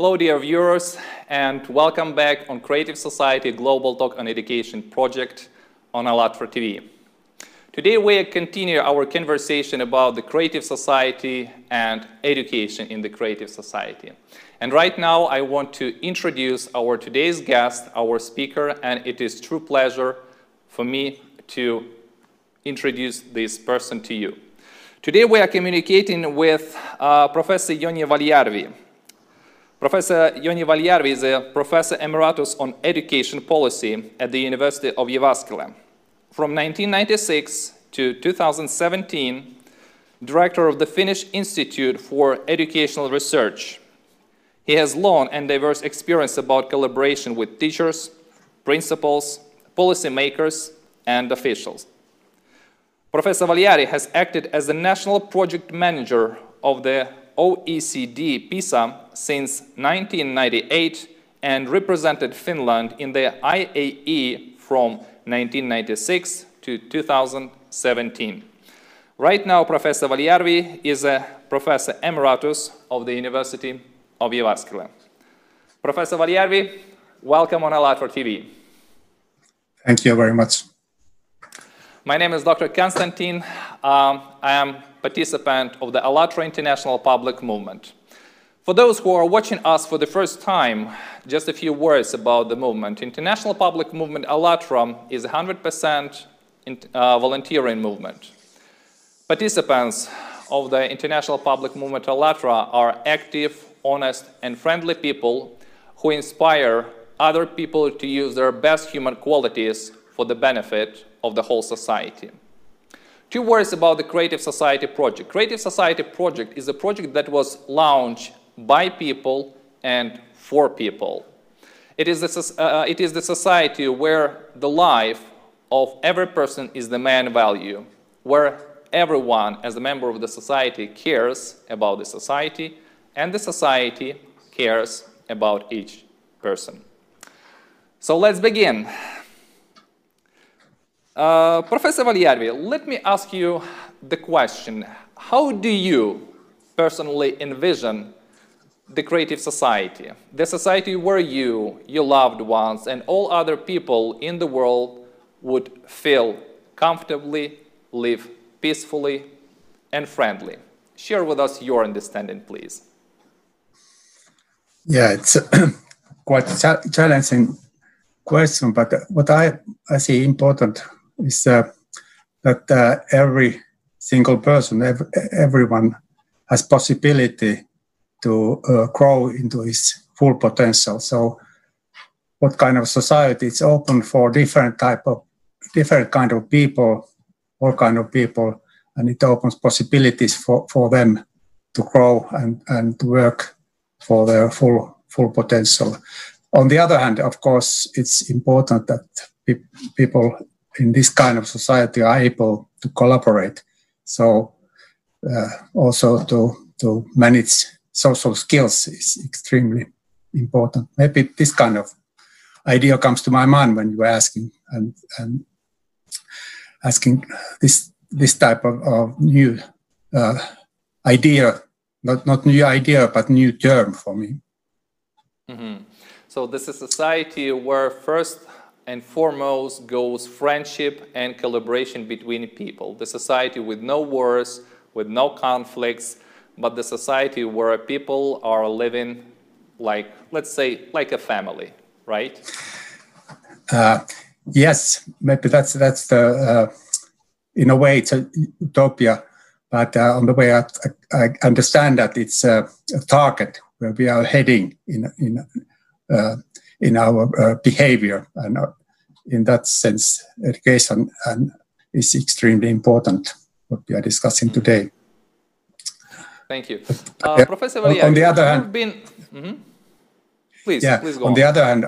Hello, dear viewers, and welcome back on Creative Society Global Talk on Education project on ALLATRA TV. Today we continue our conversation about the Creative Society and education in the Creative Society. And right now I want to introduce our today's guest, our speaker, and it is true pleasure for me to introduce this person to you. Today we are communicating with uh, Professor Jouni Välijärvi. Professor Jouni Välijärvi is a professor emeritus on education policy at the University of Jyväskylä. From 1996 to 2017, director of the Finnish Institute for Educational Research. He has long and diverse experience about collaboration with teachers, principals, policymakers, and officials. Professor Valiari has acted as the national project manager of the OECD PISA since 1998 and represented Finland in the IEA from 1996 to 2017. Right now, Professor Välijärvi is a professor emeritus of the University of Jyväskylä. Professor Välijärvi, welcome on ALLATRA TV. Thank you very much. My name is Dr. Konstantin. Um, I am participant of the ALLATRA International Public Movement. For those who are watching us for the first time, just a few words about the movement. International Public Movement ALLATRA is a 100% uh, volunteering movement. Participants of the International Public Movement ALLATRA are active, honest, and friendly people who inspire other people to use their best human qualities for the benefit of the whole society. Two words about the Creative Society project. Creative Society project is a project that was launched by people and for people. It is, the, uh, it is the society where the life of every person is the main value, where everyone as a member of the society cares about the society and the society cares about each person. So let's begin. Uh, Professor Välijärvi, let me ask you the question. How do you personally envision the creative society, the society where you, your loved ones, and all other people in the world would feel comfortably, live peacefully, and friendly? Share with us your understanding, please. Yeah, it's quite a challenging question, but what I, I see important is uh, that uh, every single person, every, everyone has possibility to uh, grow into his full potential. So what kind of society it's open for different type of different kind of people, all kind of people, and it opens possibilities for, for them to grow and, and to work for their full full potential. On the other hand, of course, it's important that pe people in this kind of society are able to collaborate. So uh, also to to manage social skills is extremely important. Maybe this kind of idea comes to my mind when you were asking and, and asking this this type of, of new uh, idea, not not new idea, but new term for me. Mm -hmm. So this is society where first and foremost goes friendship and collaboration between people. The society with no wars, with no conflicts, but the society where people are living like, let's say, like a family, right? Uh, yes, maybe that's that's the uh, in a way it's a utopia, but uh, on the way I, I, understand that it's a, a, target where we are heading in in uh, in our uh, behavior and uh, in that sense, education and is extremely important. What we are discussing today. Thank you, uh, Professor Valia. On the other hand, been. Mm -hmm. Please, yeah. please on, on, the other hand,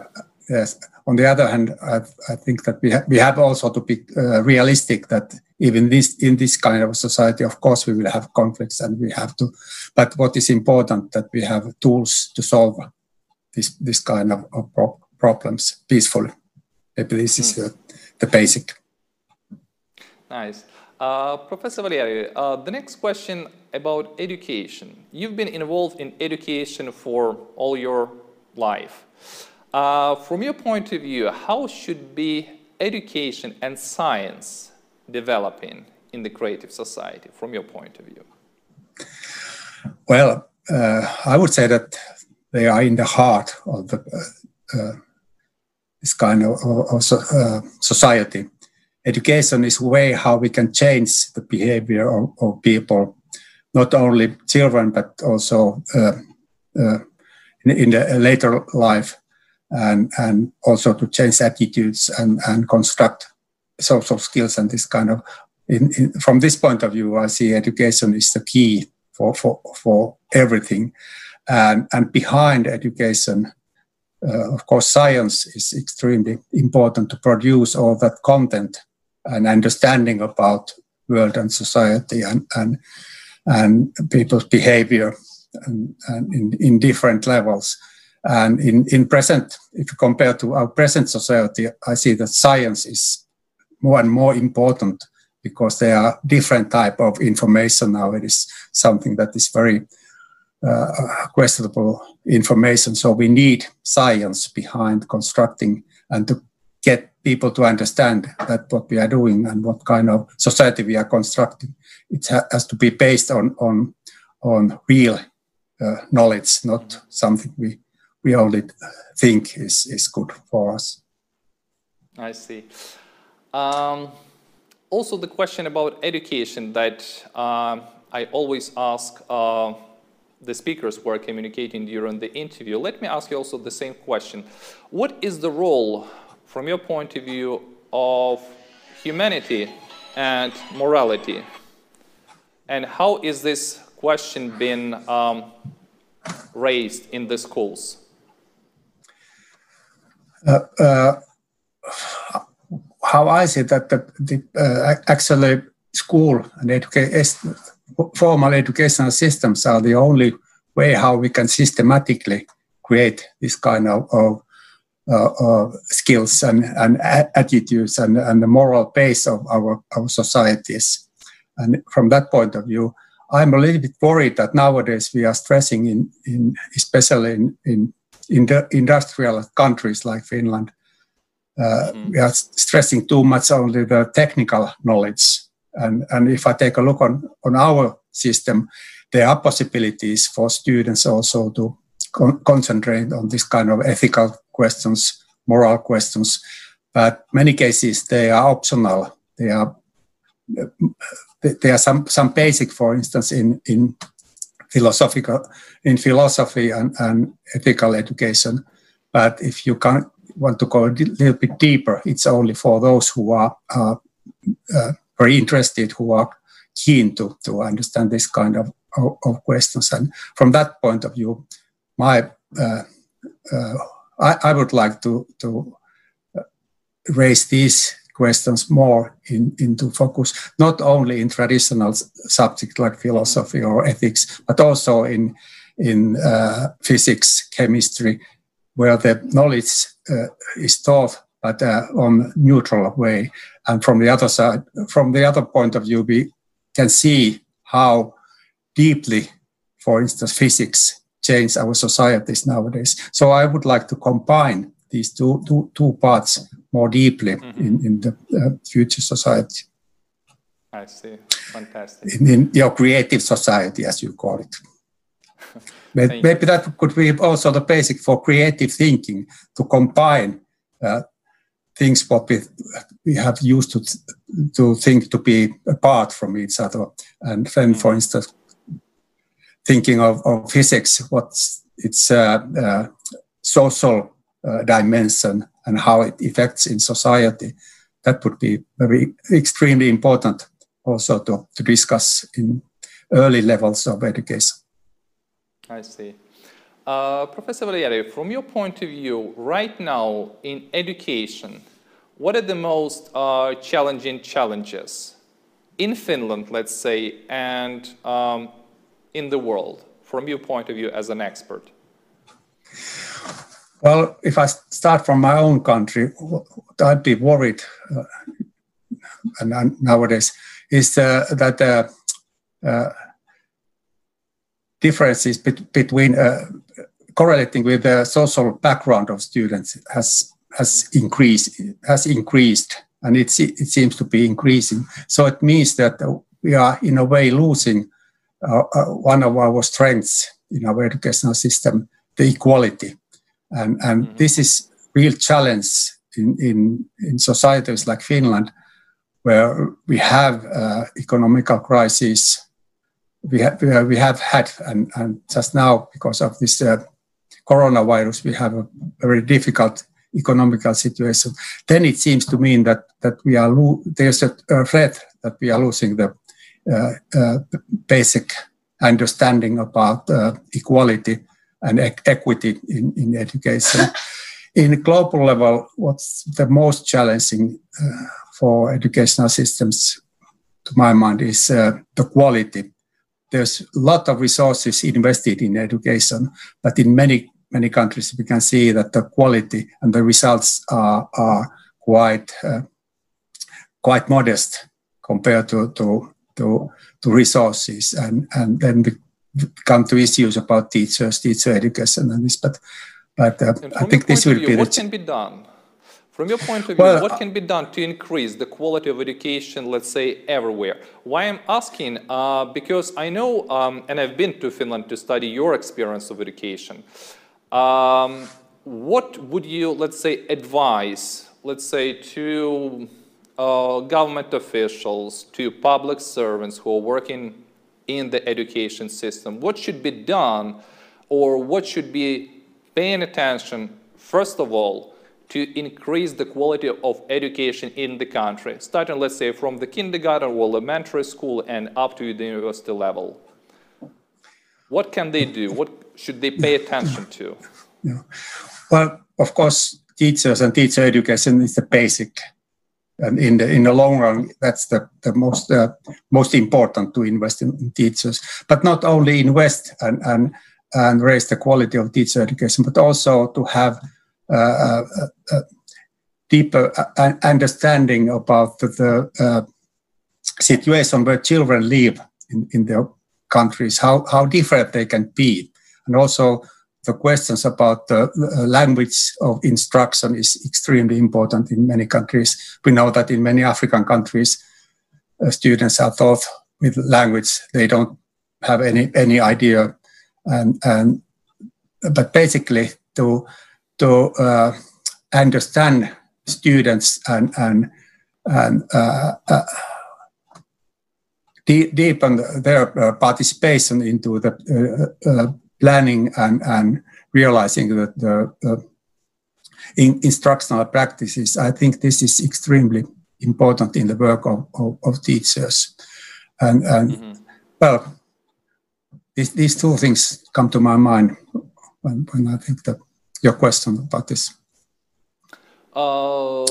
yes. On the other hand, I, I think that we ha we have also to be uh, realistic that even this in this kind of society, of course, we will have conflicts and we have to. But what is important that we have tools to solve this this kind of, of pro problems peacefully. Maybe this is the, the basic. Nice. Uh, Professor Valeri, uh, the next question about education. You've been involved in education for all your life. Uh, from your point of view, how should be education and science developing in the creative society from your point of view? Well, uh, I would say that they are in the heart of the, uh, uh, this kind of, of society education is a way how we can change the behavior of, of people, not only children, but also uh, uh, in, in, the later life, and, and also to change attitudes and, and construct social skills and this kind of. In, in, from this point of view, I see education is the key for, for, for everything. And, and behind education, uh, of course, science is extremely important to produce all that content and understanding about world and society and and, and people's behavior and, and in, in different levels. And in, in present, if you compare to our present society, I see that science is more and more important because there are different type of information now. It is something that is very questionable information. So we need science behind constructing and to get people to understand that what we are doing and what kind of society we are constructing. It has to be based on on on real uh, knowledge, not something we we only think is is good for us. I see. Um, also, the question about education that uh, I always ask uh, the speakers were communicating during the interview. Let me ask you also the same question. What is the role from your point of view of humanity and morality. And how is this question been um, raised in the schools? Uh, uh, how I see that the, the uh, actually school and education, formal educational systems are the only way how we can systematically create this kind of, of uh, uh, skills and, and attitudes and, and the moral base of our, our societies. And from that point of view, I'm a little bit worried that nowadays we are stressing in, in especially in, in, in industrial countries like Finland, uh, mm. we are stressing too much only the technical knowledge. And, and if I take a look on, on our system, there are possibilities for students also to con concentrate on this kind of ethical questions, moral questions, but many cases they are optional. They are there are some some basic, for instance, in in philosophical in philosophy and, and ethical education. But if you can want to go a little bit deeper, it's only for those who are uh, uh, very interested, who are keen to to understand this kind of, of, of questions. And from that point of view, my uh, uh, I, I, would like to to uh, raise these questions more in, into focus, not only in traditional subjects like philosophy or ethics, but also in in uh, physics, chemistry, where the knowledge uh, is taught but uh, on neutral way. And from the other side, from the other point of view, we can see how deeply, for instance, physics change our societies nowadays. So I would like to combine these two, two, two parts more deeply mm-hmm. in, in the uh, future society. I see. Fantastic. In, in, your creative society, as you call it. maybe, maybe that could be also the basic for creative thinking to combine uh, things what we, we have used to to think to be apart from each other. And then, mm-hmm. for instance, thinking of, of physics, what's its uh, uh, social uh, dimension and how it affects in society, that would be very extremely important also to, to discuss in early levels of education. I see. Uh, Professor Valerio, from your point of view, right now in education, what are the most uh, challenging challenges in Finland, let's say, and um, in the world from your point of view as an expert? Well, if I start from my own country, I'd be worried, uh, and nowadays is uh, that uh, uh, differences between correlating with the social background of students has has increased has increased and it, it seems to be increasing so it means that we are in a way losing uh, uh, one of our strengths in our educational system the equality and and mm-hmm. this is real challenge in, in in societies like finland where we have uh, economical crisis we have we have had and, and just now because of this uh, coronavirus, we have a very difficult economical situation, then it seems to mean that that we are there's a, a, threat that we are losing the uh, uh, basic understanding about uh, equality and e equity in, in education. in global level, what's the most challenging uh, for educational systems, to my mind, is uh, the quality. There's a lot of resources invested in education, but in many many countries, we can see that the quality and the results are, are quite uh, quite modest compared to to to, to resources, and and then we come to issues about teachers, teacher education, and this. But but uh, I think this will view, be what can be done. From your point of view, well, what can be done to increase the quality of education, let's say, everywhere? Why I'm asking, uh, because I know, um, and I've been to Finland to study your experience of education. Um, what would you, let's say, advise, let's say, to uh, government officials, to public servants who are working in the education system? What should be done or what should be paying attention, first of all, to increase the quality of education in the country, starting, let's say, from the kindergarten or elementary school and up to the university level? What can they do? What should they pay attention to? Yeah. Well, of course, teachers and teacher education is the basic, and in the in the long run, that's the the most uh, most important to invest in, in, teachers. But not only invest and and and raise the quality of teacher education, but also to have deeper uh, understanding about the, uh, situation where children live in, in their countries, how, how different they can be, and also the questions about the language of instruction is extremely important in many countries. We know that in many African countries, uh, students are taught with language. They don't have any any idea, and and but basically to to uh, understand students and and and uh, uh deepen their uh, participation into the uh, planning and, and realizing that the uh, in instructional practices, I think this is extremely important in the work of, of, of teachers. And, and mm-hmm. well, these, these two things come to my mind when, when I think that your question about this. Uh,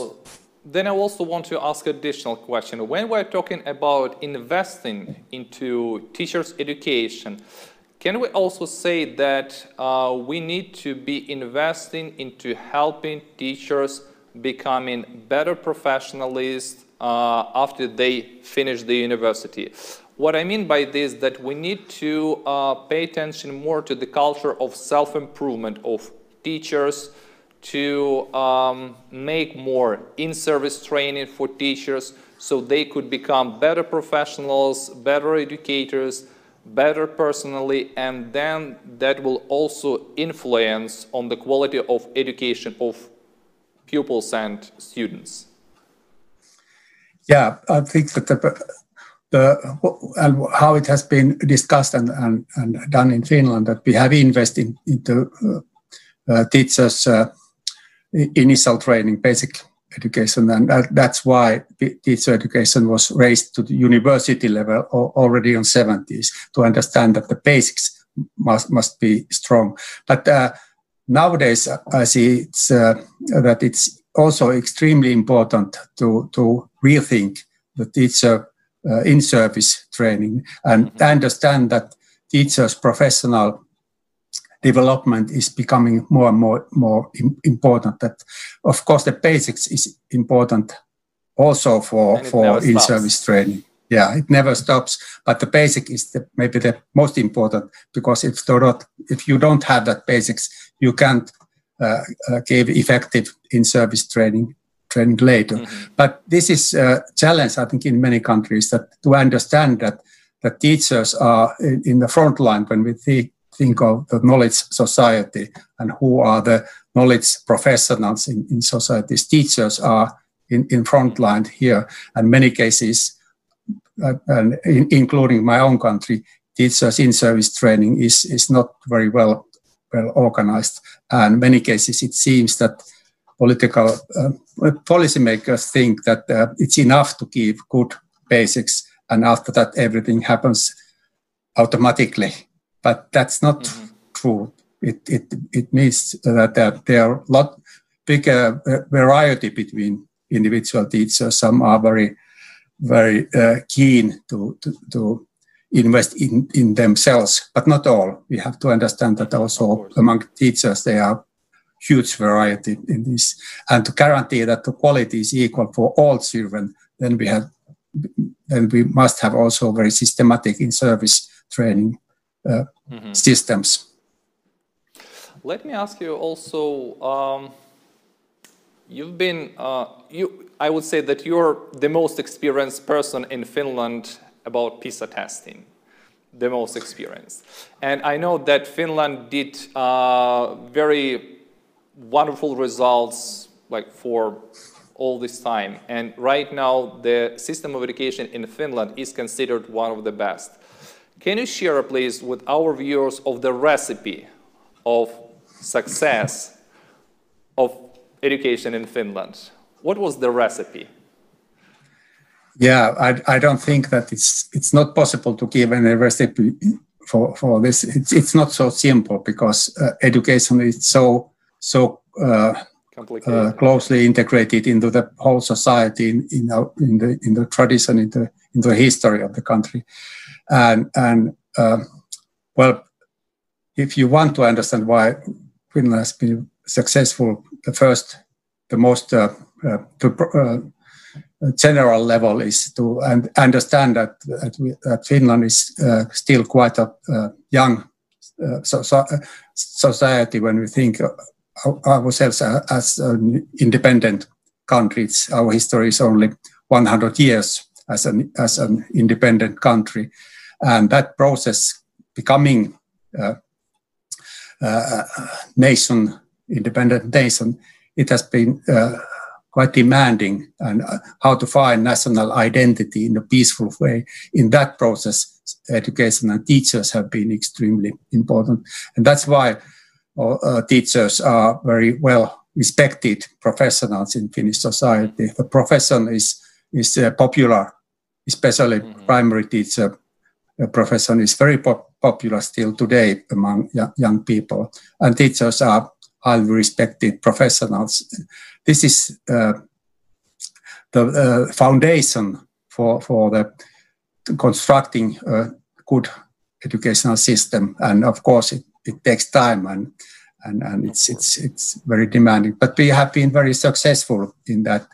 then I also want to ask an additional question. When we're talking about investing into teachers' education, can we also say that uh, we need to be investing into helping teachers becoming better professionals uh, after they finish the university? What I mean by this that we need to uh, pay attention more to the culture of self-improvement of teachers, to um, make more in-service training for teachers so they could become better professionals, better educators, better personally, and then that will also influence on the quality of education of pupils and students. Yeah, I think that the, the how it has been discussed and, and, and done in Finland that we have invested into uh, teachers' uh, initial training, basic education, and that, that's why teacher education was raised to the university level already in 70s to understand that the basics must must be strong. But uh, nowadays, I see it's, uh, that it's also extremely important to to rethink the teacher uh, in-service training and mm-hmm. understand that teachers' professional development is becoming more and more more important. That of course the basics is important also for for in-service training. yeah, it never stops. But the basic is the, maybe the most important because if not, if you don't have that basics, you can't uh, uh, give effective in-service training training later. Mm-hmm. But this is a challenge, I think, in many countries that to understand that that teachers are in, in the front line when we th- think of the knowledge society and who are the knowledge professionals in, in societies. Teachers are in, in front line here, and many cases uh, and in, including my own country, teachers in service training is, is not very well well organized. And many cases it seems that political uh, policymakers think that uh, it's enough to give good basics, and after that everything happens automatically. But that's not mm-hmm. true. It, it, it means that uh, there are a lot bigger uh, variety between individual teachers. Some are very very uh, keen to, to, to, invest in, in themselves, but not all. We have to understand that also among teachers, there are huge variety in this. And to guarantee that the quality is equal for all children, then we have then we must have also very systematic in service training mm-hmm. systems. Let me ask you also. Um, you've been uh, you I would say that you're the most experienced person in Finland about PISA testing, the most experienced. And I know that Finland did uh, very wonderful results like for all this time. And right now, the system of education in Finland is considered one of the best. Can you share, please, with our viewers of the recipe of success of education in Finland? What was the recipe? Yeah, I, I don't think that it's it's not possible to give any recipe for, for this. It's, it's not so simple because uh, education is so so uh, uh, closely integrated into the whole society in in, our, in the in the tradition in the in the history of the country, and and uh, well, if you want to understand why Finland has been successful, the first, the most uh, uh, to uh, general level is to understand that, that, we, that Finland is uh, still quite a young so, so, society when we think ourselves as an independent country. It's, our history is only 100 years as an, as an independent country. And that process becoming uh, uh, nation, independent nation, it has been uh, quite demanding and uh, how to find national identity in a peaceful way. In that process, education and teachers have been extremely important. And that's why uh, uh, teachers are very well respected professionals in Finnish society. The profession is, is uh, popular, especially mm-hmm. primary teacher profession is very popular still today among young people. And teachers are highly respected professionals this is uh, the uh, foundation for, for the constructing a good educational system. And of course, it, it takes time and, and, and it's, it's, it's very demanding. But we have been very successful in that.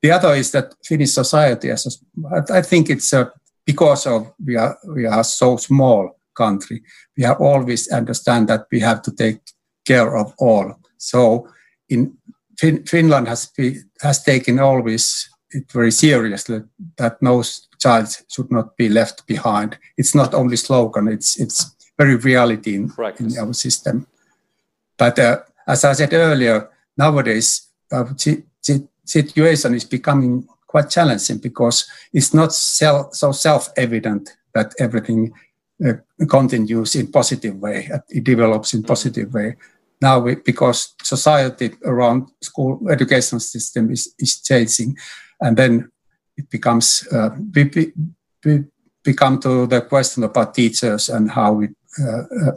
The other is that Finnish society, as a, I think it's a, because of we are we are so small country, we have always understand that we have to take care of all. So in fin- Finland has be, has taken always it very seriously that no child should not be left behind. It's not only slogan; it's it's very reality in, in our system. But uh, as I said earlier, nowadays our situation is becoming quite challenging because it's not self, so self-evident that everything uh, continues in positive way, it develops in positive way. Now we, because society around school education system is, is changing and then it becomes uh, we, we, we come to the question about teachers and how we uh, uh,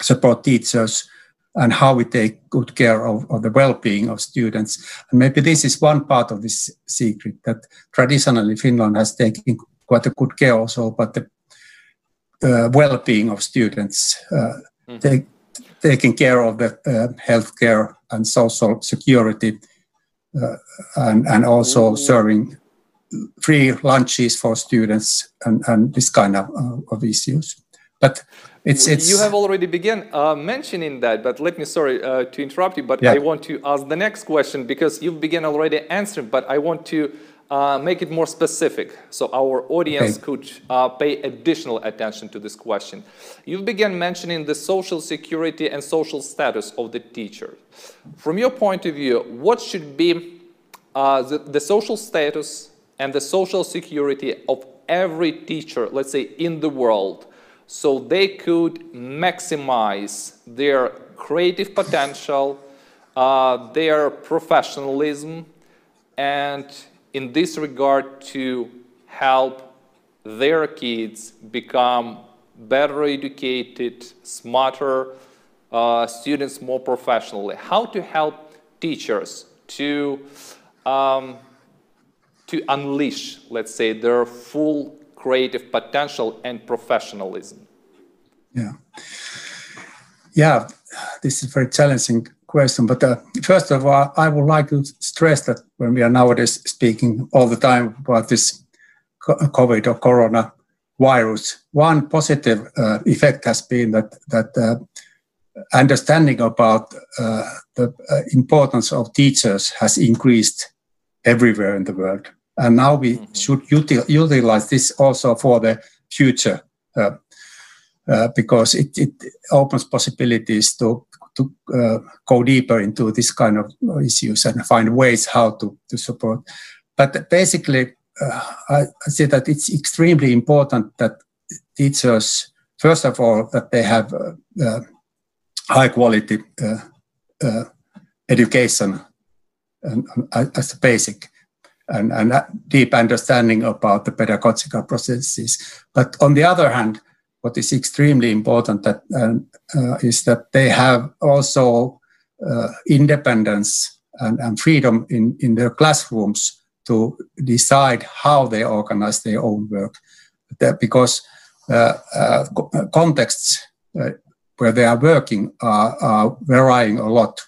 support teachers and how we take good care of, of, the well-being of students and maybe this is one part of this secret that traditionally finland has taken quite a good care also about the uh, well-being of students uh, mm-hmm. they, taking care of the uh, healthcare and social security, uh, and, and also serving free lunches for students and, and this kind of, uh, of issues. But it's, it's you have already begun uh, mentioning that, but let me sorry uh, to interrupt you, but yeah. I want to ask the next question because you've began already answering, but I want to uh, make it more specific so our audience okay. could uh, pay additional attention to this question. You've began mentioning the social security and social status of the teacher. From your point of view, what should be uh, the, the social status and the social security of every teacher, let's say in the world, so they could maximize their creative potential, uh, their professionalism, and in this regard to help their kids become better educated, smarter uh, students more professionally. How to help teachers to um, to unleash, let's say, their full creative potential and professionalism? Yeah, yeah, this is a very challenging question. But uh, first of all, I would like to stress that when we are nowadays speaking all the time about this COVID or corona virus, one positive uh, effect has been that that uh, understanding about uh, the uh, importance of teachers has increased everywhere in the world, and now we mm-hmm. should util- utilize this also for the future. Uh, because it, it opens possibilities to to uh, go deeper into this kind of issues and find ways how to, to support. But basically, uh, I, I say that it's extremely important that teachers, first of all, that they have uh, uh high quality uh, uh, education and, and, as a basic and, and deep understanding about the pedagogical processes. But on the other hand, what is extremely important that uh, is that they have also uh, independence and, and, freedom in, in their classrooms to decide how they organize their own work. That because uh, uh contexts uh, where they are working are, are varying a lot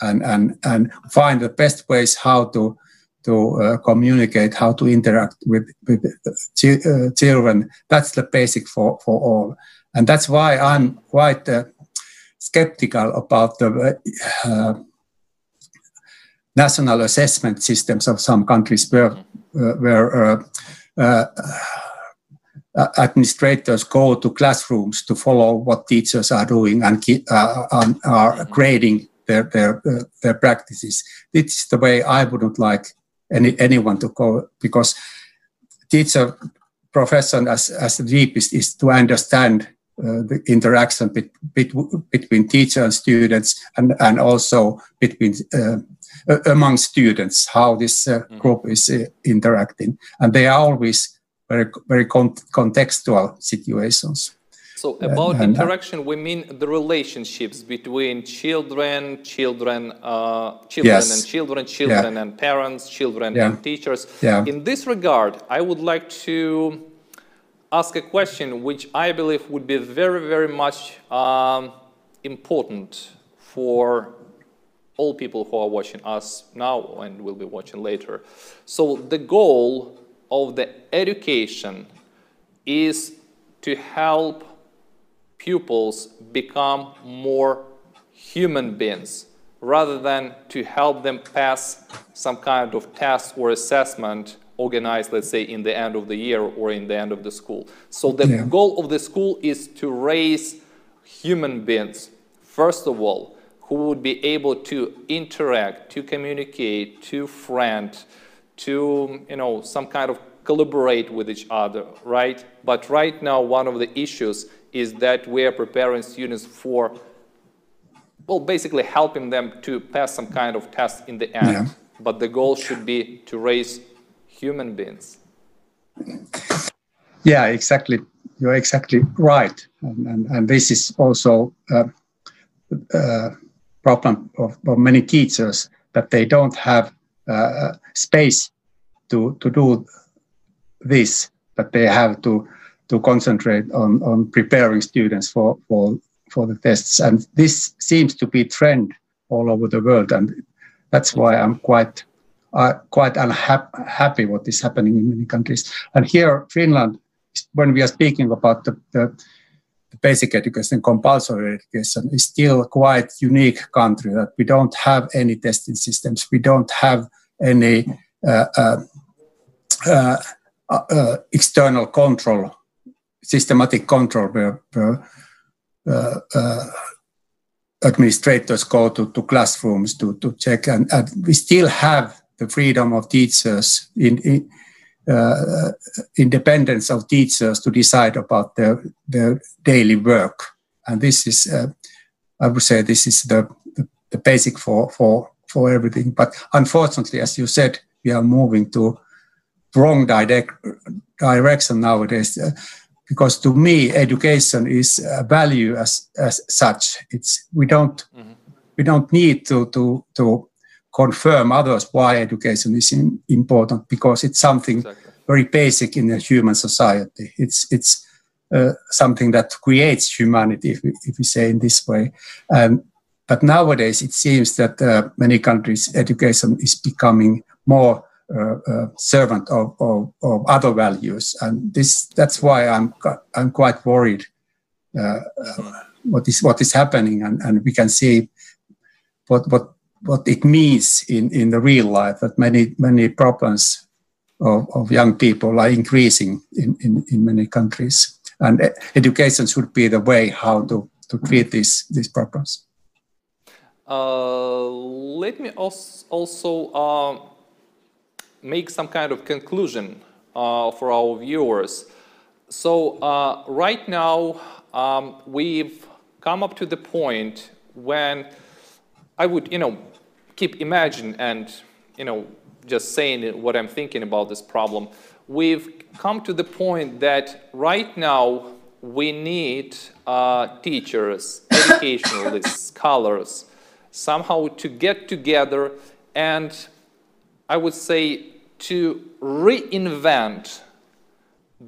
and, and, and find the best ways how to to uh, communicate, how to interact with, with uh, children. That's the basic for, for all. And that's why I'm quite uh, skeptical about the uh, national assessment systems of some countries where, uh, where uh, administrators go to classrooms to follow what teachers are doing and are grading their, their, their practices. This is the way I wouldn't like any, anyone to go because teacher profession as, as the deepest is to understand uh, the interaction be, be, between teacher and students and, and also between uh, among students how this uh, mm-hmm. group is uh, interacting and they are always very very con- contextual situations so about and, interaction, we mean the relationships between children, children, uh, children yes. and children, children yeah. and parents, children yeah. and teachers. Yeah. In this regard, I would like to ask a question which I believe would be very, very much um, important for all people who are watching us now and will be watching later. So the goal of the education is to help pupils become more human beings rather than to help them pass some kind of test or assessment organized, let's say, in the end of the year or in the end of the school. So the yeah. goal of the school is to raise human beings, first of all, who would be able to interact, to communicate, to friend, to, you know, some kind of collaborate with each other, right? But right now, one of the issues is that we are preparing students for, well, basically helping them to pass some kind of test in the end. Yeah. But the goal should be to raise human beings. Yeah, exactly. You're exactly right. And, and, and this is also a, a problem of, of, many teachers that they don't have uh, uh space to, to do this, but they have to to concentrate on, on preparing students for, for, for the tests. And this seems to be trend all over the world. And that's why I'm quite are quite unhappy what is happening in many countries. And here, Finland, when we are speaking about the, the, the basic education, compulsory education, is still quite unique country that we don't have any testing systems. We don't have any uh, uh, uh, uh external control, systematic control where, where uh, uh, administrators go to, to classrooms to, to check. And, and we still have the freedom of teachers in, in uh, independence of teachers to decide about their, their daily work. And this is, uh, I would say, this is the, the, the, basic for, for, for everything. But unfortunately, as you said, we are moving to wrong direct, direction nowadays. Because to me, education is a value as, as such. It's we don't mm-hmm. we don't need to to to confirm others why education is in, important because it's something exactly. very basic in a human society. It's it's uh, something that creates humanity, if we, if we say in this way. Um, but nowadays, it seems that uh, many countries' education is becoming more servant of, of, of, other values, and this that's why I'm I'm quite worried. Uh, what is what is happening, and, and we can see what what what it means in, in the real life that many many problems of, of young people are increasing in, in, in many countries. And education should be the way how to, to treat these these problems. Uh, let me also, also uh, make some kind of conclusion uh, for our viewers. So uh, right now um, we've come up to the point when I would, you know, keep imagine and you know just saying what I'm thinking about this problem, we've come to the point that right now we need uh, teachers, educationalists, scholars, somehow to get together and I would say to reinvent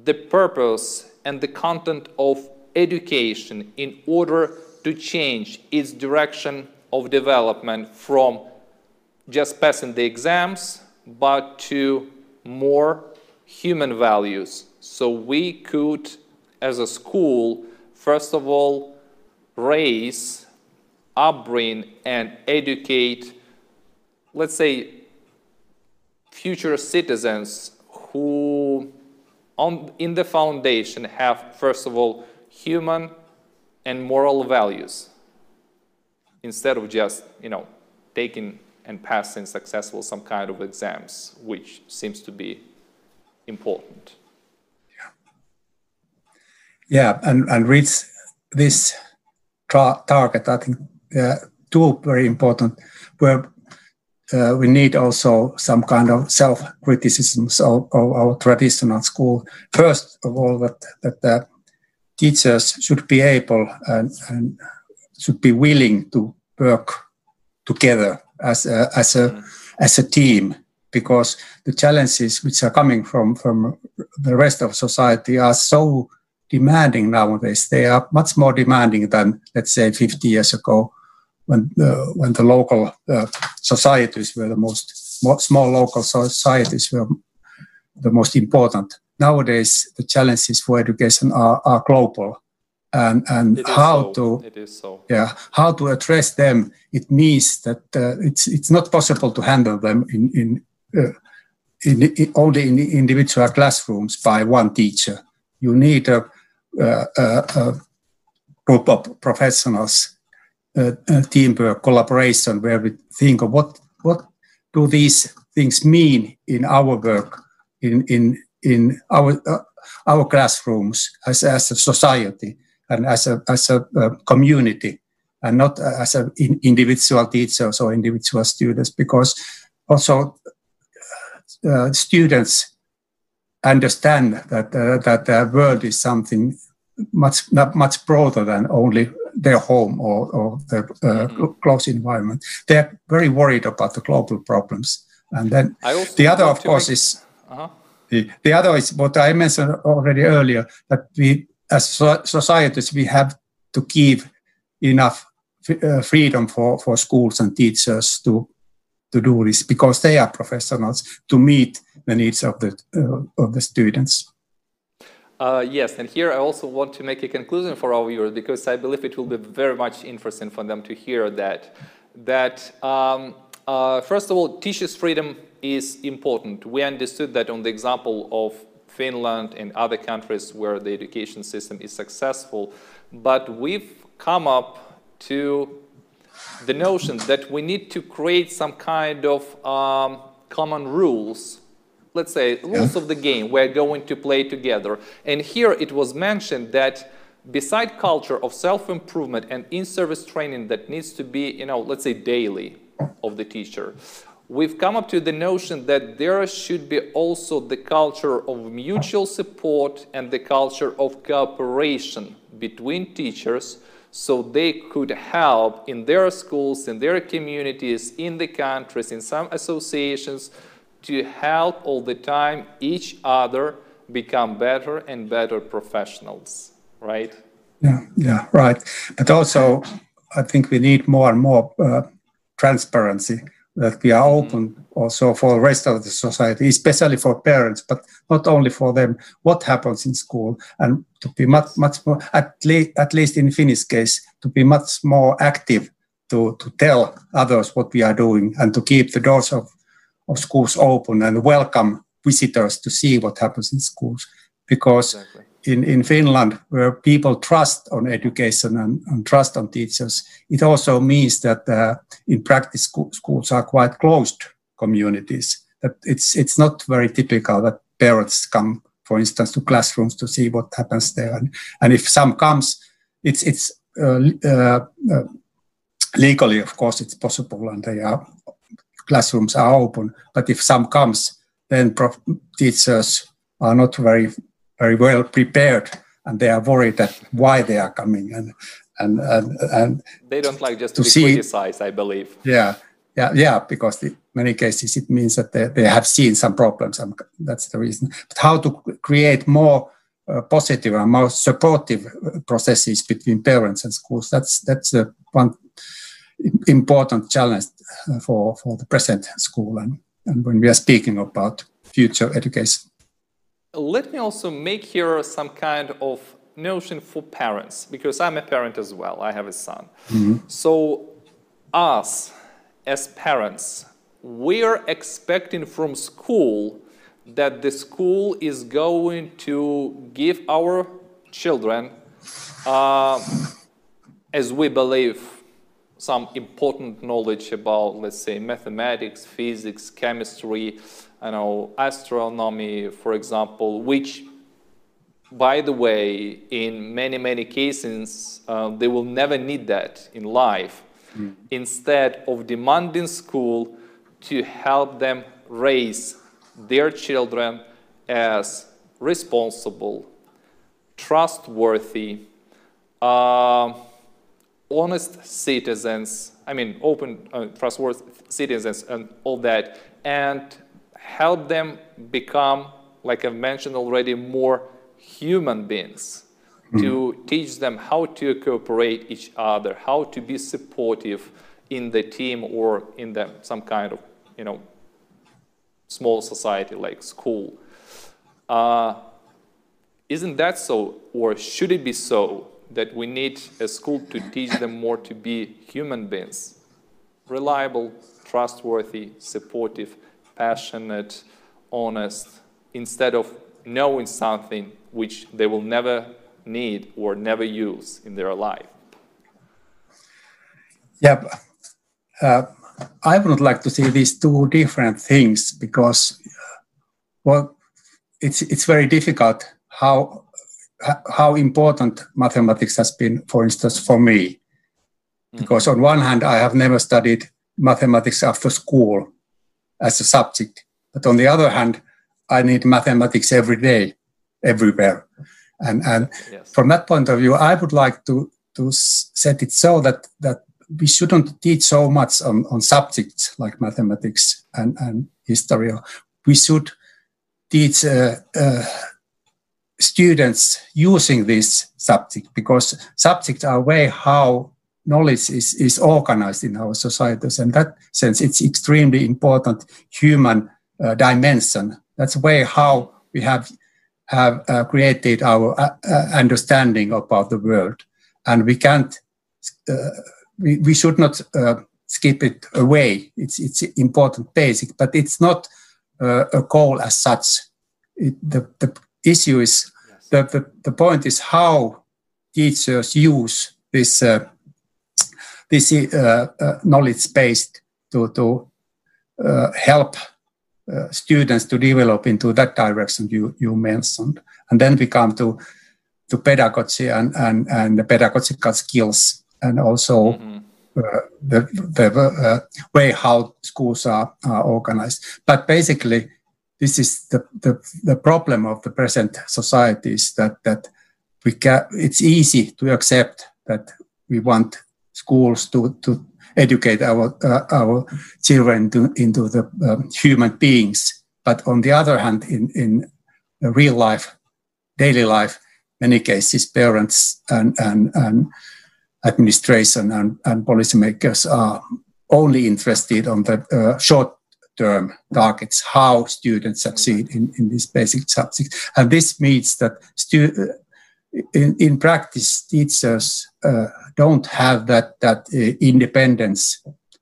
the purpose and the content of education in order to change its direction of development from just passing the exams, but to more human values. So we could, as a school, first of all, raise, upbring, and educate, let's say, future citizens who on, in the foundation have, first of all, human and moral values instead of just, you know, taking and passing successful some kind of exams, which seems to be important. Yeah, yeah and, and reach this target, I think uh, two very important, where uh, we need also some kind of self-criticism of, of, our traditional school. First of all, that, that teachers should be able and, and should be willing to work together as a, as a as a team because the challenges which are coming from from the rest of society are so demanding nowadays. They are much more demanding than let's say 50 years ago when the, when the local uh, societies were the most small local societies were the most important. Nowadays, the challenges for education are, are global and and how so. to it is so yeah how to address them it means that uh, it's it's not possible to handle them in in, uh, in, in, only in individual classrooms by one teacher you need a, a, a group of professionals teamwork collaboration where we think of what what do these things mean in our work in in in our uh, our classrooms as, as a society and as a as a uh, community and not as a in individual teachers or individual students because also uh, students understand that uh, that the world is something much much broader than only their home or, or their uh, mm-hmm. close environment. They're very worried about the global problems. And then the other, of course, make... is uh-huh. the, the other is what I mentioned already earlier that we as societies, we have to give enough uh, freedom for, for schools and teachers to to do this because they are professionals to meet the needs of the uh, of the students. Uh, yes, and here I also want to make a conclusion for our viewers because I believe it will be very much interesting for them to hear that. That um, uh, first of all, teachers' freedom is important. We understood that on the example of Finland and other countries where the education system is successful, but we've come up to the notion that we need to create some kind of um, common rules let's say rules yeah. of the game we're going to play together and here it was mentioned that beside culture of self-improvement and in-service training that needs to be you know let's say daily of the teacher we've come up to the notion that there should be also the culture of mutual support and the culture of cooperation between teachers so they could help in their schools, in their communities, in the countries, in some associations to help all the time each other become better and better professionals, right? Yeah, yeah, right. But also, I think we need more and more uh, transparency that we are mm-hmm. open also for the rest of the society, especially for parents, but not only for them, what happens in school and to be much, much more, at, le- at least in Finnish case, to be much more active to, to tell others what we are doing and to keep the doors of, of schools open and welcome visitors to see what happens in schools. Because exactly in, in Finland, where people trust on education and, and trust on teachers, it also means that uh, in practice school, schools are quite closed communities. That it's it's not very typical that parents come, for instance, to classrooms to see what happens there, and, and if some comes, it's it's uh, uh, uh legally, of course, it's possible, and they are classrooms are open. But if some comes, then teachers are not very very well prepared and they are worried that why they are coming and and and, and they don't like just to, to be criticized i believe yeah yeah yeah because in many cases it means that they, they have seen some problems and that's the reason but how to create more uh, positive and more supportive uh, processes between parents and schools that's that's the one important challenge uh, for for the present school and and when we are speaking about future education let me also make here some kind of notion for parents, because I'm a parent as well, I have a son. Mm-hmm. So, us as parents, we're expecting from school that the school is going to give our children, uh, as we believe, some important knowledge about, let's say, mathematics, physics, chemistry, I know, astronomy, for example, which, by the way, in many, many cases, uh, they will never need that in life. Mm. Instead of demanding school to help them raise their children as responsible, trustworthy, uh, honest citizens, I mean, open, uh, trustworthy citizens and all that, and help them become, like I've mentioned already, more human beings. Mm-hmm. To teach them how to cooperate each other, how to be supportive in the team or in the, some kind of, you know, small society like school. Uh, isn't that so, or should it be so, that we need a school to teach them more to be human beings, reliable, trustworthy, supportive, passionate, honest, instead of knowing something which they will never need or never use in their life. Yeah, uh, I would like to see these two different things because, well, it's it's very difficult how how important mathematics has been, for instance, for me. Mm-hmm. Because on one hand, I have never studied mathematics after school, as a subject. But on the other hand, I need mathematics every day, everywhere. And, and yes. from that point of view, I would like to, to set it so that, that we shouldn't teach so much on, on subjects like mathematics and, and history. We should teach uh, uh, students using this subject because subjects are way how knowledge is, is organized in our societies. And that sense, it's extremely important human uh, dimension. That's way how we have have uh, created our uh, uh understanding about the world, and we can't. Uh, we, we should not uh, skip it away. It's it's important, basic, but it's not a goal as such. It, the the issue is yes. the, the the point is how teachers use this this uh, uh, knowledge based to, to uh, help students to develop into that direction you, you mentioned. And then we come to, to pedagogy and, and, and the pedagogical skills and also mm-hmm. Uh, the, the uh, way how schools are, are, organized. But basically, this is the, the, the problem of the present society is that, that we can, it's easy to accept that we want schools to, to educate our, uh, our children to, into the um, human beings. But on the other hand, in, in real life, daily life, many cases, parents and, and, and administration and, and policymakers are only interested on the uh, short term targets, how students succeed in, in these basic subjects. And this means that stu- in, in practice, teachers uh, don't have that that uh, independence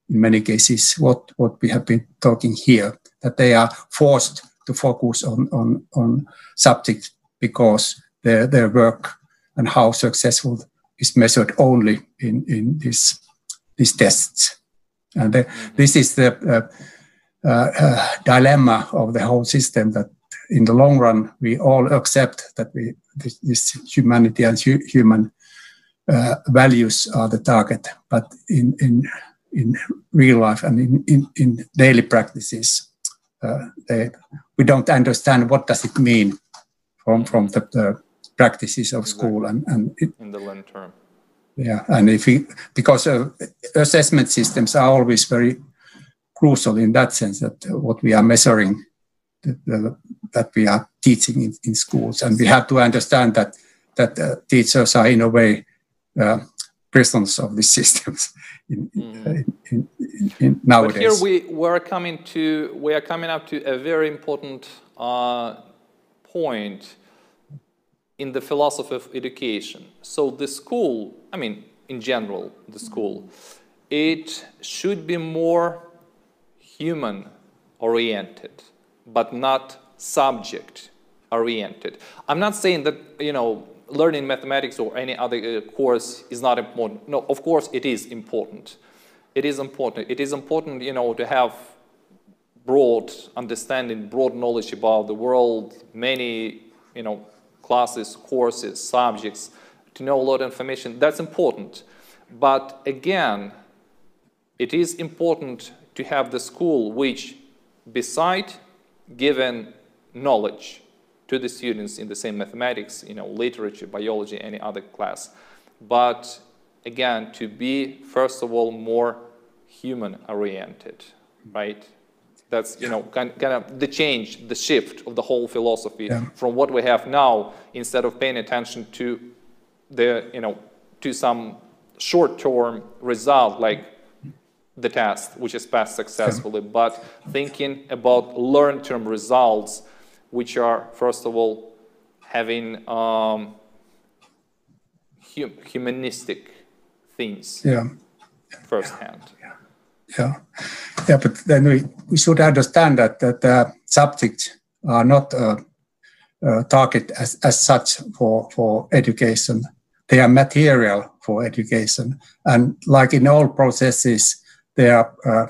in many cases. What what we have been talking here, that they are forced to focus on on on subjects because their their work and how successful is measured only in in this these tests, and the, this is the uh, uh, dilemma of the whole system that in the long run, we all accept that we this, this humanity and hu human uh, values are the target, but in in in real life and in in, in daily practices, uh, they, we don't understand what does it mean from from the, the practices of school and and it, in the long term. Yeah, and if we because uh, assessment systems are always very crucial in that sense that what we are measuring that we are teaching in, in, schools. And we have to understand that that uh, teachers are in a way uh, prisoners of these systems in, mm. in, in, nowadays. But here we we're coming to we are coming up to a very important uh, point in the philosophy of education. So the school, I mean, in general, the school, it should be more human oriented but not subject oriented. I'm not saying that, you know, learning mathematics or any other uh, course is not important. No, of course it is important. It is important. It is important, you know, to have broad understanding, broad knowledge about the world, many, you know, classes, courses, subjects, to know a lot of information. That's important. But again, it is important to have the school which, beside given knowledge to the students in the same mathematics, you know, literature, biology, any other class. But again, to be, first of all, more human oriented, right? That's, you know, kind, kind of the change, the shift of the whole philosophy yeah. from what we have now, instead of paying attention to the, you know, to some short-term result like the test, which is passed successfully, but thinking about long-term results, which are, first of all, having um, hum humanistic things yeah. firsthand. Yeah. yeah, yeah, but then we, we should understand that that uh, subjects are not a, a target as, as such for for education. They are material for education, and like in all processes, there are uh,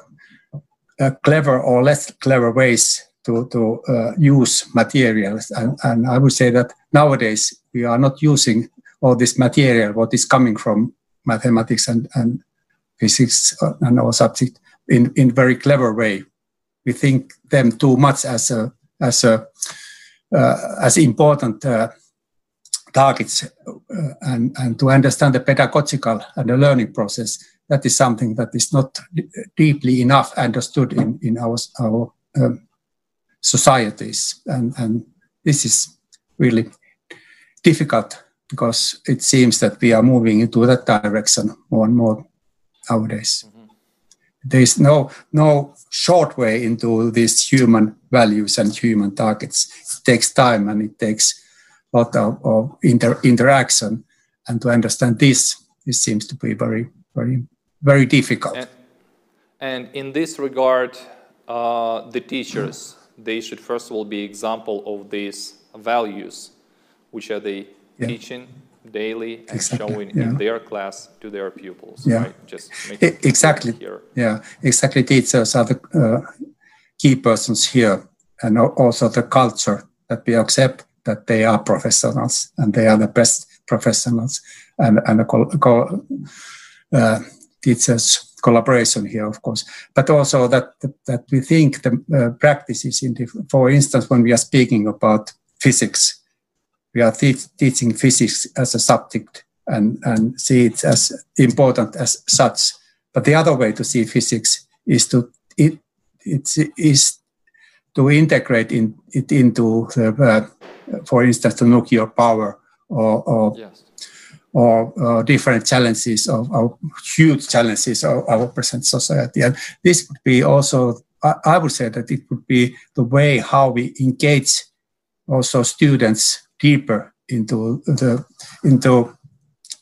uh, clever or less clever ways to, to uh, use materials. And, and I would say that nowadays we are not using all this material, what is coming from mathematics and, and physics and all subject in, in very clever way. We think them too much as a, as a, uh, as important uh, targets uh, and, and to understand the pedagogical and the learning process that is something that is not deeply enough understood in, in our, our um, societies. And, and this is really difficult because it seems that we are moving into that direction more and more nowadays. Mm-hmm. There is no no short way into these human values and human targets. It takes time and it takes a lot of, of inter, interaction. And to understand this, this seems to be very, very, very difficult. And, and in this regard, uh, the teachers, they should first of all be example of these values, which are they yeah. teaching daily and exactly. showing yeah. in their class to their pupils. Yeah, right? just exactly. Here. Yeah, exactly. Teachers are the uh, key persons here, and also the culture that we accept that they are professionals and they are the best professionals, and and a uh, teachers collaboration here, of course, but also that that we think the uh, practices in, for instance, when we are speaking about physics we are te teaching physics as a subject and, and see it as important as such. But the other way to see physics is to it, it is to integrate in, it into the, uh, for instance, the nuclear power or, or, yes. Or uh, different challenges of our huge challenges of our present society. And this would be also, I, I would say that it would be the way how we engage also students deeper into the into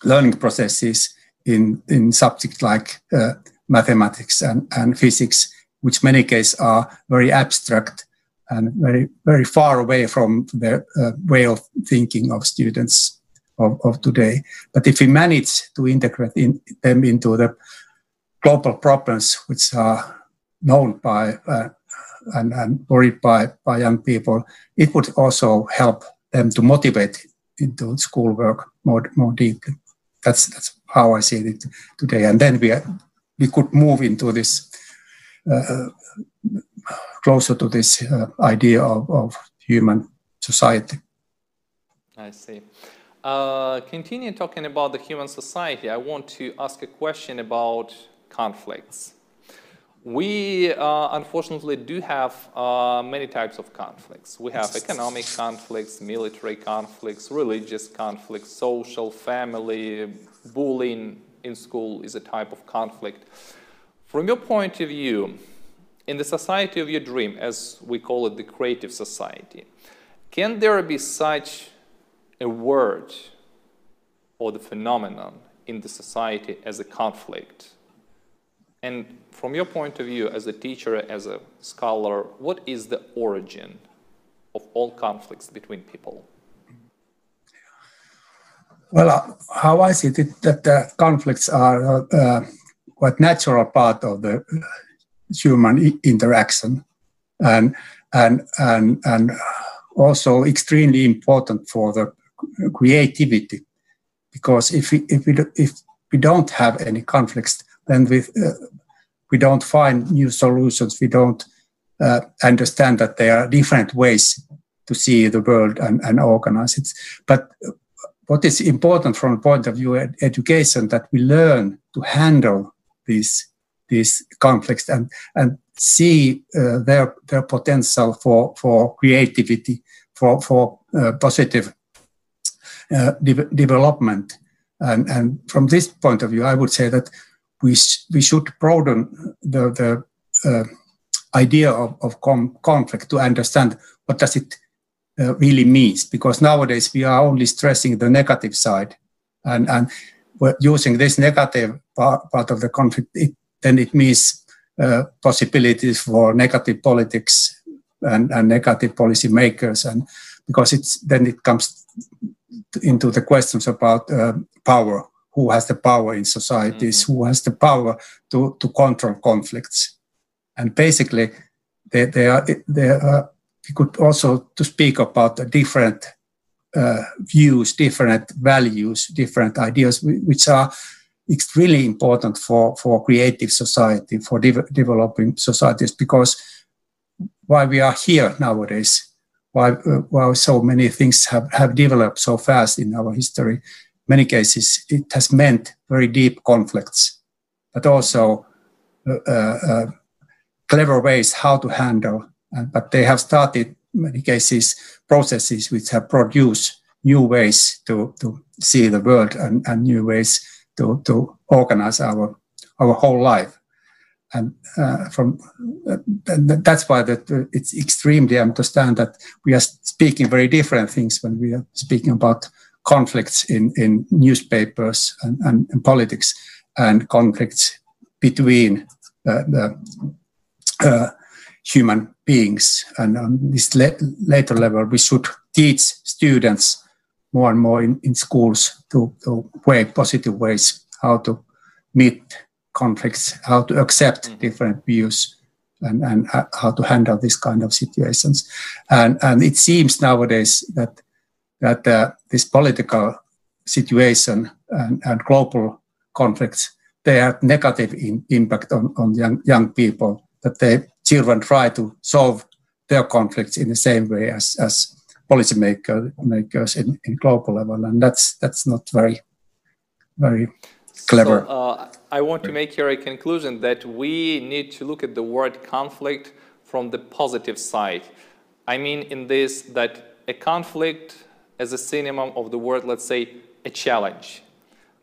learning processes in in subjects like uh, mathematics and, and physics, which many cases are very abstract and very very far away from the uh, way of thinking of students of, of today. But if we manage to integrate in, them into the global problems which are known by uh, and, and worried by, by young people, it would also help them to motivate into schoolwork more more deeply. That's that's how I see it today. And then we we could move into this uh, closer to this uh, idea of, of human society. I see. Uh, continue talking about the human society. I want to ask a question about conflicts. We uh, unfortunately do have uh, many types of conflicts. We have economic conflicts, military conflicts, religious conflicts, social, family, bullying in school is a type of conflict. From your point of view, in the society of your dream, as we call it the creative society, can there be such a word or the phenomenon in the society as a conflict? And from your point of view, as a teacher, as a scholar, what is the origin of all conflicts between people? Well, uh, how I see it, that the conflicts are uh, quite natural part of the human interaction, and and and and also extremely important for the creativity, because if we if we if we don't have any conflicts, then we uh, we don't find new solutions. We don't uh, understand that there are different ways to see the world and, and organize it. But what is important from the point of view of education that we learn to handle these these conflicts and and see uh, their their potential for for creativity for for uh, positive de development. And and from this point of view I would say that we, we should broaden the, the uh, idea of, of conflict to understand what does it uh, really means. Because nowadays we are only stressing the negative side. And, and using this negative part, part of the conflict it, then it means uh, possibilities for negative politics and, and negative policy makers and because it's then it comes into the questions about uh, power who has the power in societies, mm-hmm. who has the power to, to control conflicts. And basically, they, they are, they are, we could also to speak about the different uh, views, different values, different ideas, which are extremely important for, for creative society, for de- developing societies, because why we are here nowadays, why, uh, why so many things have, have developed so fast in our history, many cases it has meant very deep conflicts, but also uh, uh, uh clever ways how to handle. but they have started many cases processes which have produced new ways to, to see the world and, and new ways to, to organize our, our whole life. And uh, from uh, that's why that uh, it's extremely understand that we are speaking very different things when we are speaking about conflicts in, in newspapers and, and, and politics and conflicts between uh, the uh, human beings. And on this la later level, we should teach students more and more in, in schools to, to way positive ways how to meet conflicts, how to accept mm-hmm. different views, and, and how to handle this kind of situations. And, and it seems nowadays that that uh, this political situation and, and, global conflicts they have negative in, impact on, on young, young people that they children try to solve their conflicts in the same way as, as policy maker, makers in, in global level and that's that's not very very clever. So, uh, i want to make here a conclusion that we need to look at the word conflict from the positive side. I mean in this that a conflict as a synonym of the word let's say a challenge.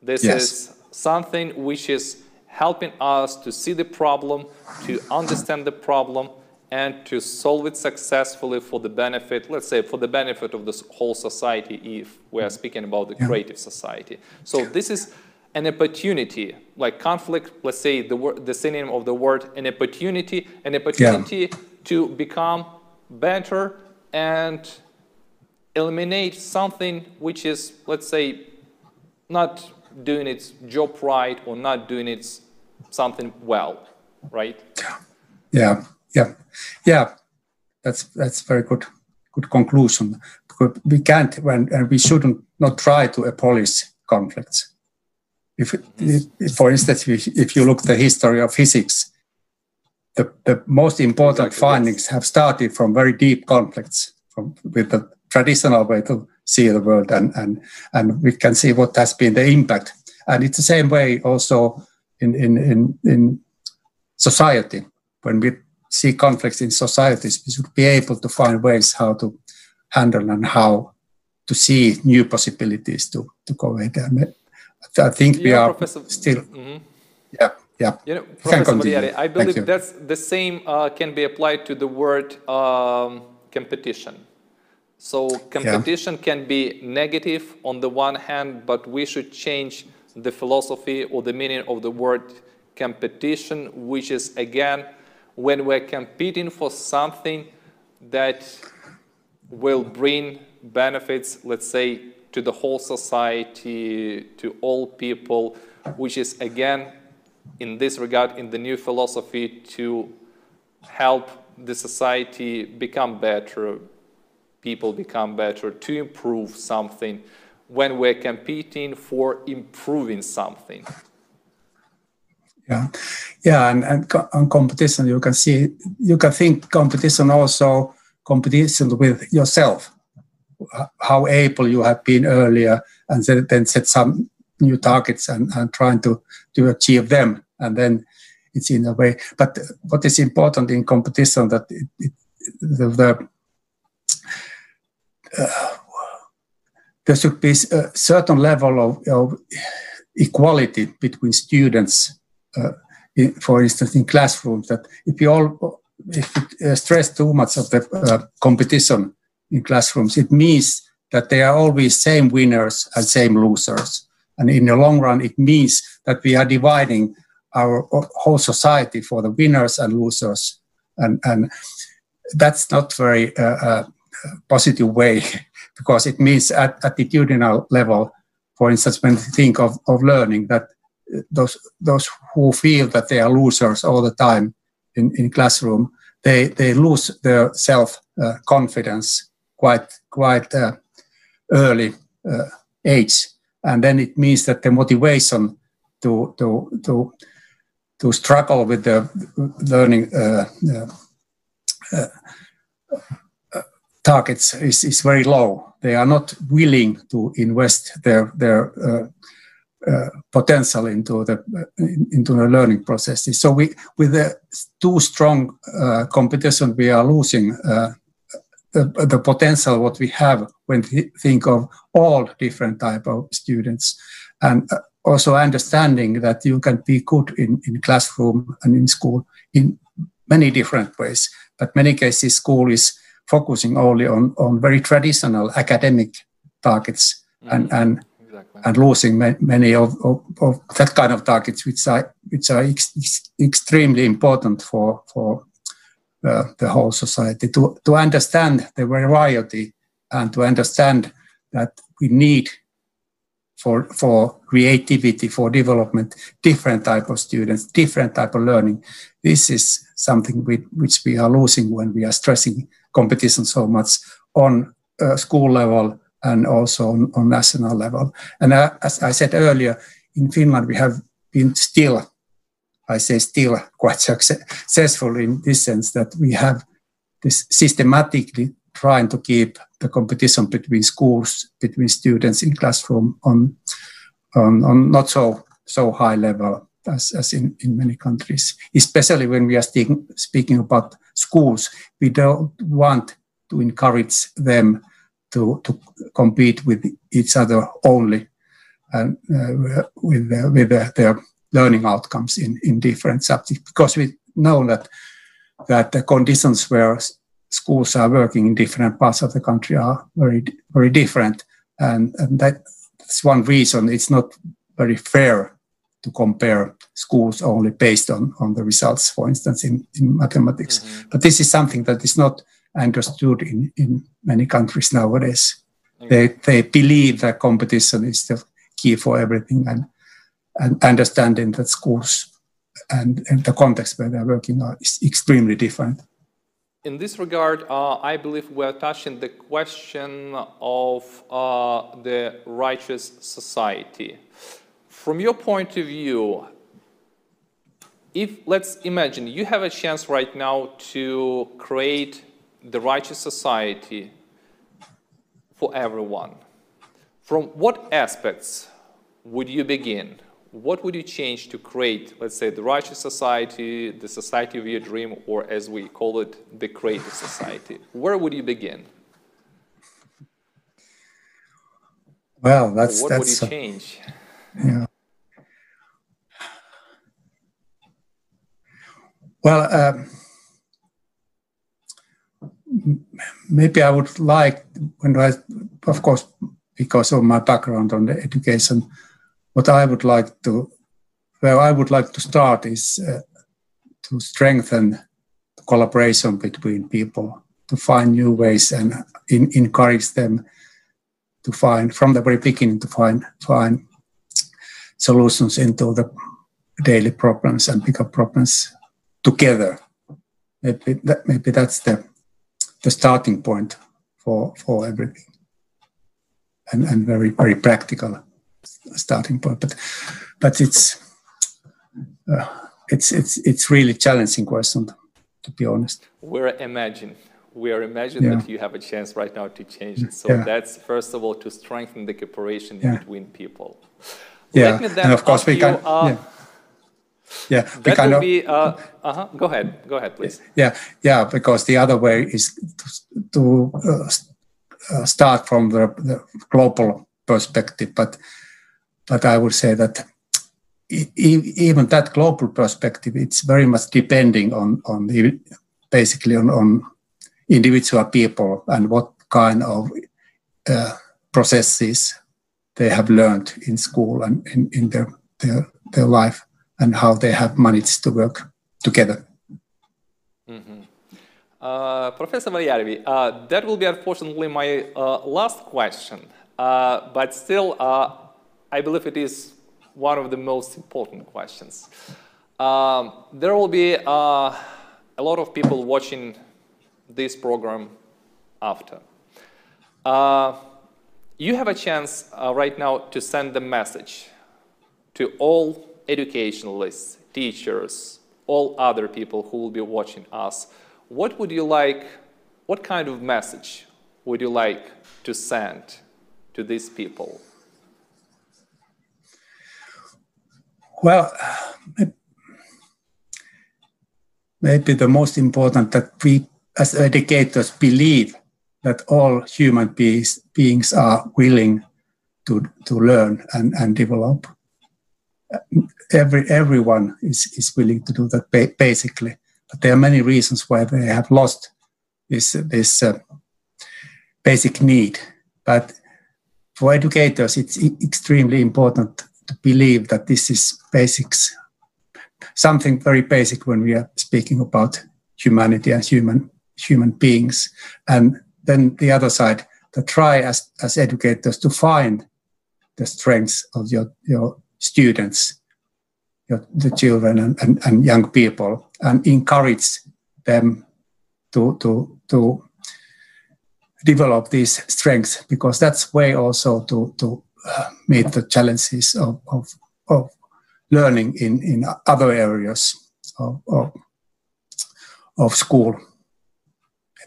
This yes. is something which is helping us to see the problem, to understand the problem, and to solve it successfully for the benefit, let's say, for the benefit of the whole society, if we are speaking about the creative society. So this is an opportunity, like conflict, let's say the, word, the synonym of the word, an opportunity, an opportunity yeah. to become better and eliminate something which is, let's say, not doing its job right or not doing its something well, right? Yeah, yeah, yeah. That's that's very good good conclusion. Because we can't and we shouldn't not try to abolish conflicts. If, if for instance, if, if you look at the history of physics, the, the most important exactly, findings have started from very deep conflicts from with the traditional way to see the world and, and, and we can see what has been the impact. And it's the same way also in, in, in, in society. When we see conflicts in societies, we should be able to find ways how to handle and how to see new possibilities to, to go ahead. And I think we are Professor, still, mm -hmm. yeah, yeah. You know, Professor Modieri, I believe that's the same uh, can be applied to the word um, competition. So competition yeah. can be negative on the one hand, but we should change the philosophy or the meaning of the word competition, which is again, when we're competing for something that will bring benefits, let's say, to the whole society, to all people, which is again, in this regard, in the new philosophy, to help the society become better, people become better, to improve something when we're competing for improving something. Yeah, yeah, and, and on competition, you can see, you can think competition also competition with yourself, how able you have been earlier, and then, then set some new targets and, and trying to, to achieve them, and then it's in a way. But what is important in competition that it, it, the, the uh, there should be a certain level of, of equality between students. Uh, in, for instance, in classrooms, that if you all if you uh, stress too much of the uh, competition in classrooms, it means that there are always same winners and same losers. And in the long run, it means that we are dividing our whole society for the winners and losers. And, and that's not very uh, uh positive way because it means at attitudinal level, for instance, when you think of, of learning, that those those who feel that they are losers all the time in, in classroom, they, they lose their self uh, confidence quite quite uh, early uh, age, and then it means that the motivation to to to to struggle with the learning uh, uh, targets is, is very low. They are not willing to invest their their uh, uh, potential into the uh, into the learning processes. So we with the too strong uh, competition, we are losing uh, the, the potential what we have when we think of all different type of students and uh, also understanding that you can be good in, in classroom and in school in many different ways but many cases school is focusing only on, on very traditional academic targets mm-hmm. and, and exactly. and losing many of, of, of, that kind of targets which are which are ex, ex, extremely important for for uh, the whole society to, to understand the variety and to understand that we need for, for creativity, for development, different type of students, different type of learning. This is something we, which we are losing when we are stressing competition so much on uh, school level and also on, on national level. And uh, as I said earlier, in Finland we have been still I say still quite successful in this sense that we have this systematically trying to keep the competition between schools, between students in classroom on, on, on not so, so high level as, as in, in many countries, especially when we are speaking, speaking about schools. We don't want to encourage them to, to compete with each other only and uh, with, uh, with uh, their learning outcomes in, in different subjects because we know that that the conditions where schools are working in different parts of the country are very very different and, and that's one reason it's not very fair to compare schools only based on, on the results for instance in, in mathematics mm-hmm. but this is something that is not understood in, in many countries nowadays mm-hmm. they, they believe that competition is the key for everything and and understanding that schools and, and the context where they're working are is extremely different. In this regard, uh, I believe we're touching the question of uh, the righteous society. From your point of view, if let's imagine you have a chance right now to create the righteous society for everyone, from what aspects would you begin? What would you change to create, let's say, the righteous society, the society of your dream, or as we call it, the creative society? Where would you begin? Well, that's what that's would you change? yeah. Well, um, maybe I would like, when I, of course, because of my background on the education what I would like to, where I would like to start is uh, to strengthen the collaboration between people, to find new ways and in, encourage them to find, from the very beginning, to find find solutions into the daily problems and bigger problems together. Maybe that, maybe that's the the starting point for for everything, and and very very practical starting point. But but it's uh, it's it's it's really challenging question to be honest. We're imagine we are imagining yeah. that you have a chance right now to change it. So yeah. that's first of all to strengthen the cooperation yeah. between people. Yeah, and of course we can. You, uh, yeah. That kind of, be. Uh, uh-huh. Go ahead. Go ahead, please. Yeah, yeah. Because the other way is to, to uh, uh, start from the, the global perspective, but but I would say that even that global perspective, it's very much depending on, on the, basically on, on individual people and what kind of uh, processes they have learned in school and in, in their, their, their life and how they have managed to work together. Mm-hmm. Uh, Professor Välijärvi, uh, that will be unfortunately my uh, last question, uh, but still uh, I believe it is one of the most important questions. Um, there will be uh, a lot of people watching this program after. Uh, you have a chance uh, right now to send the message to all educationalists, teachers, all other people who will be watching us. What would you like, what kind of message would you like to send to these people? Well, maybe the most important that we as educators believe that all human beings, beings are willing to, to learn and, and develop. Every, everyone is, is willing to do that ba basically, but there are many reasons why they have lost this, this uh, basic need. But for educators, it's extremely important to believe that this is basics, something very basic when we are speaking about humanity and human human beings. And then the other side, to try as, as educators to find the strengths of your, your students, your, the children and, and, and young people, and encourage them to, to, to develop these strengths because that's way also to, to meet the challenges of, of, of learning in, in other areas of, of, of school.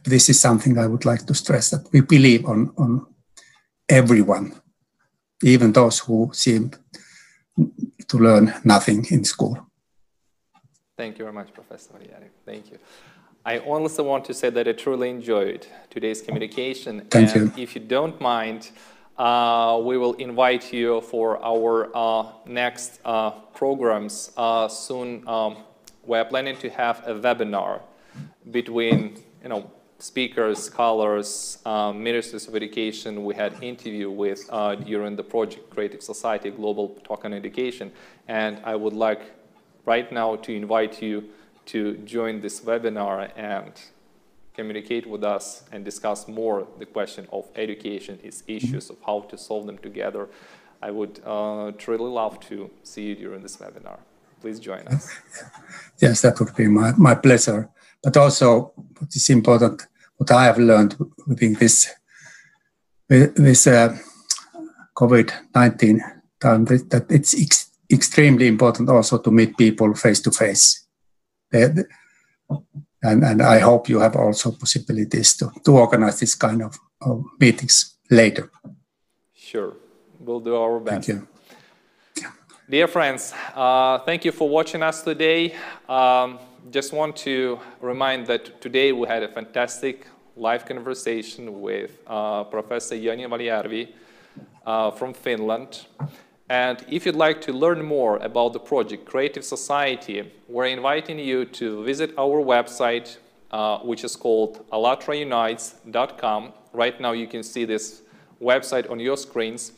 This is something I would like to stress that we believe on, on everyone, even those who seem to learn nothing in school. Thank you very much, Professor Mariari. Thank you. I also want to say that I truly enjoyed today's communication. Thank and you. if you don't mind, uh, we will invite you for our uh, next uh, programs uh, soon. Um, we're planning to have a webinar between, you know, speakers, scholars, um, ministers of education. We had interview with uh, during the project Creative Society Global Talk on Education. And I would like right now to invite you to join this webinar and communicate with us and discuss more the question of education, its issues, of how to solve them together. I would uh, truly love to see you during this webinar. Please join us. Yes, that would be my, my pleasure. But also, what is important, what I have learned within this, this uh, COVID-19 time, that it's ex extremely important also to meet people face to face and, and I hope you have also possibilities to, to organize this kind of, of meetings later. Sure, we'll do our best. Thank you. Dear friends, uh, thank you for watching us today. Um, just want to remind that today we had a fantastic live conversation with uh, Professor Jouni Välijärvi uh, from Finland. And if you'd like to learn more about the project Creative Society, we're inviting you to visit our website, uh, which is called allatraunites.com. Right now you can see this website on your screens.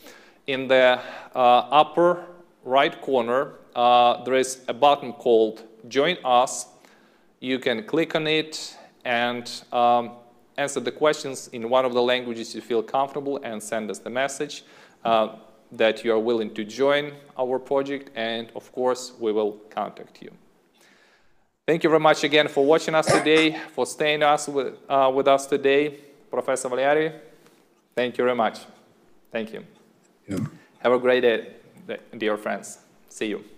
In the uh, upper right corner, uh, there is a button called Join Us. You can click on it and um, answer the questions in one of the languages you feel comfortable and send us the message. That you are willing to join our project, and of course, we will contact you. Thank you very much again for watching us today, for staying us with, uh, with us today. Professor Välijärvi, thank you very much. Thank you. Yeah. Have a great day, dear friends. See you.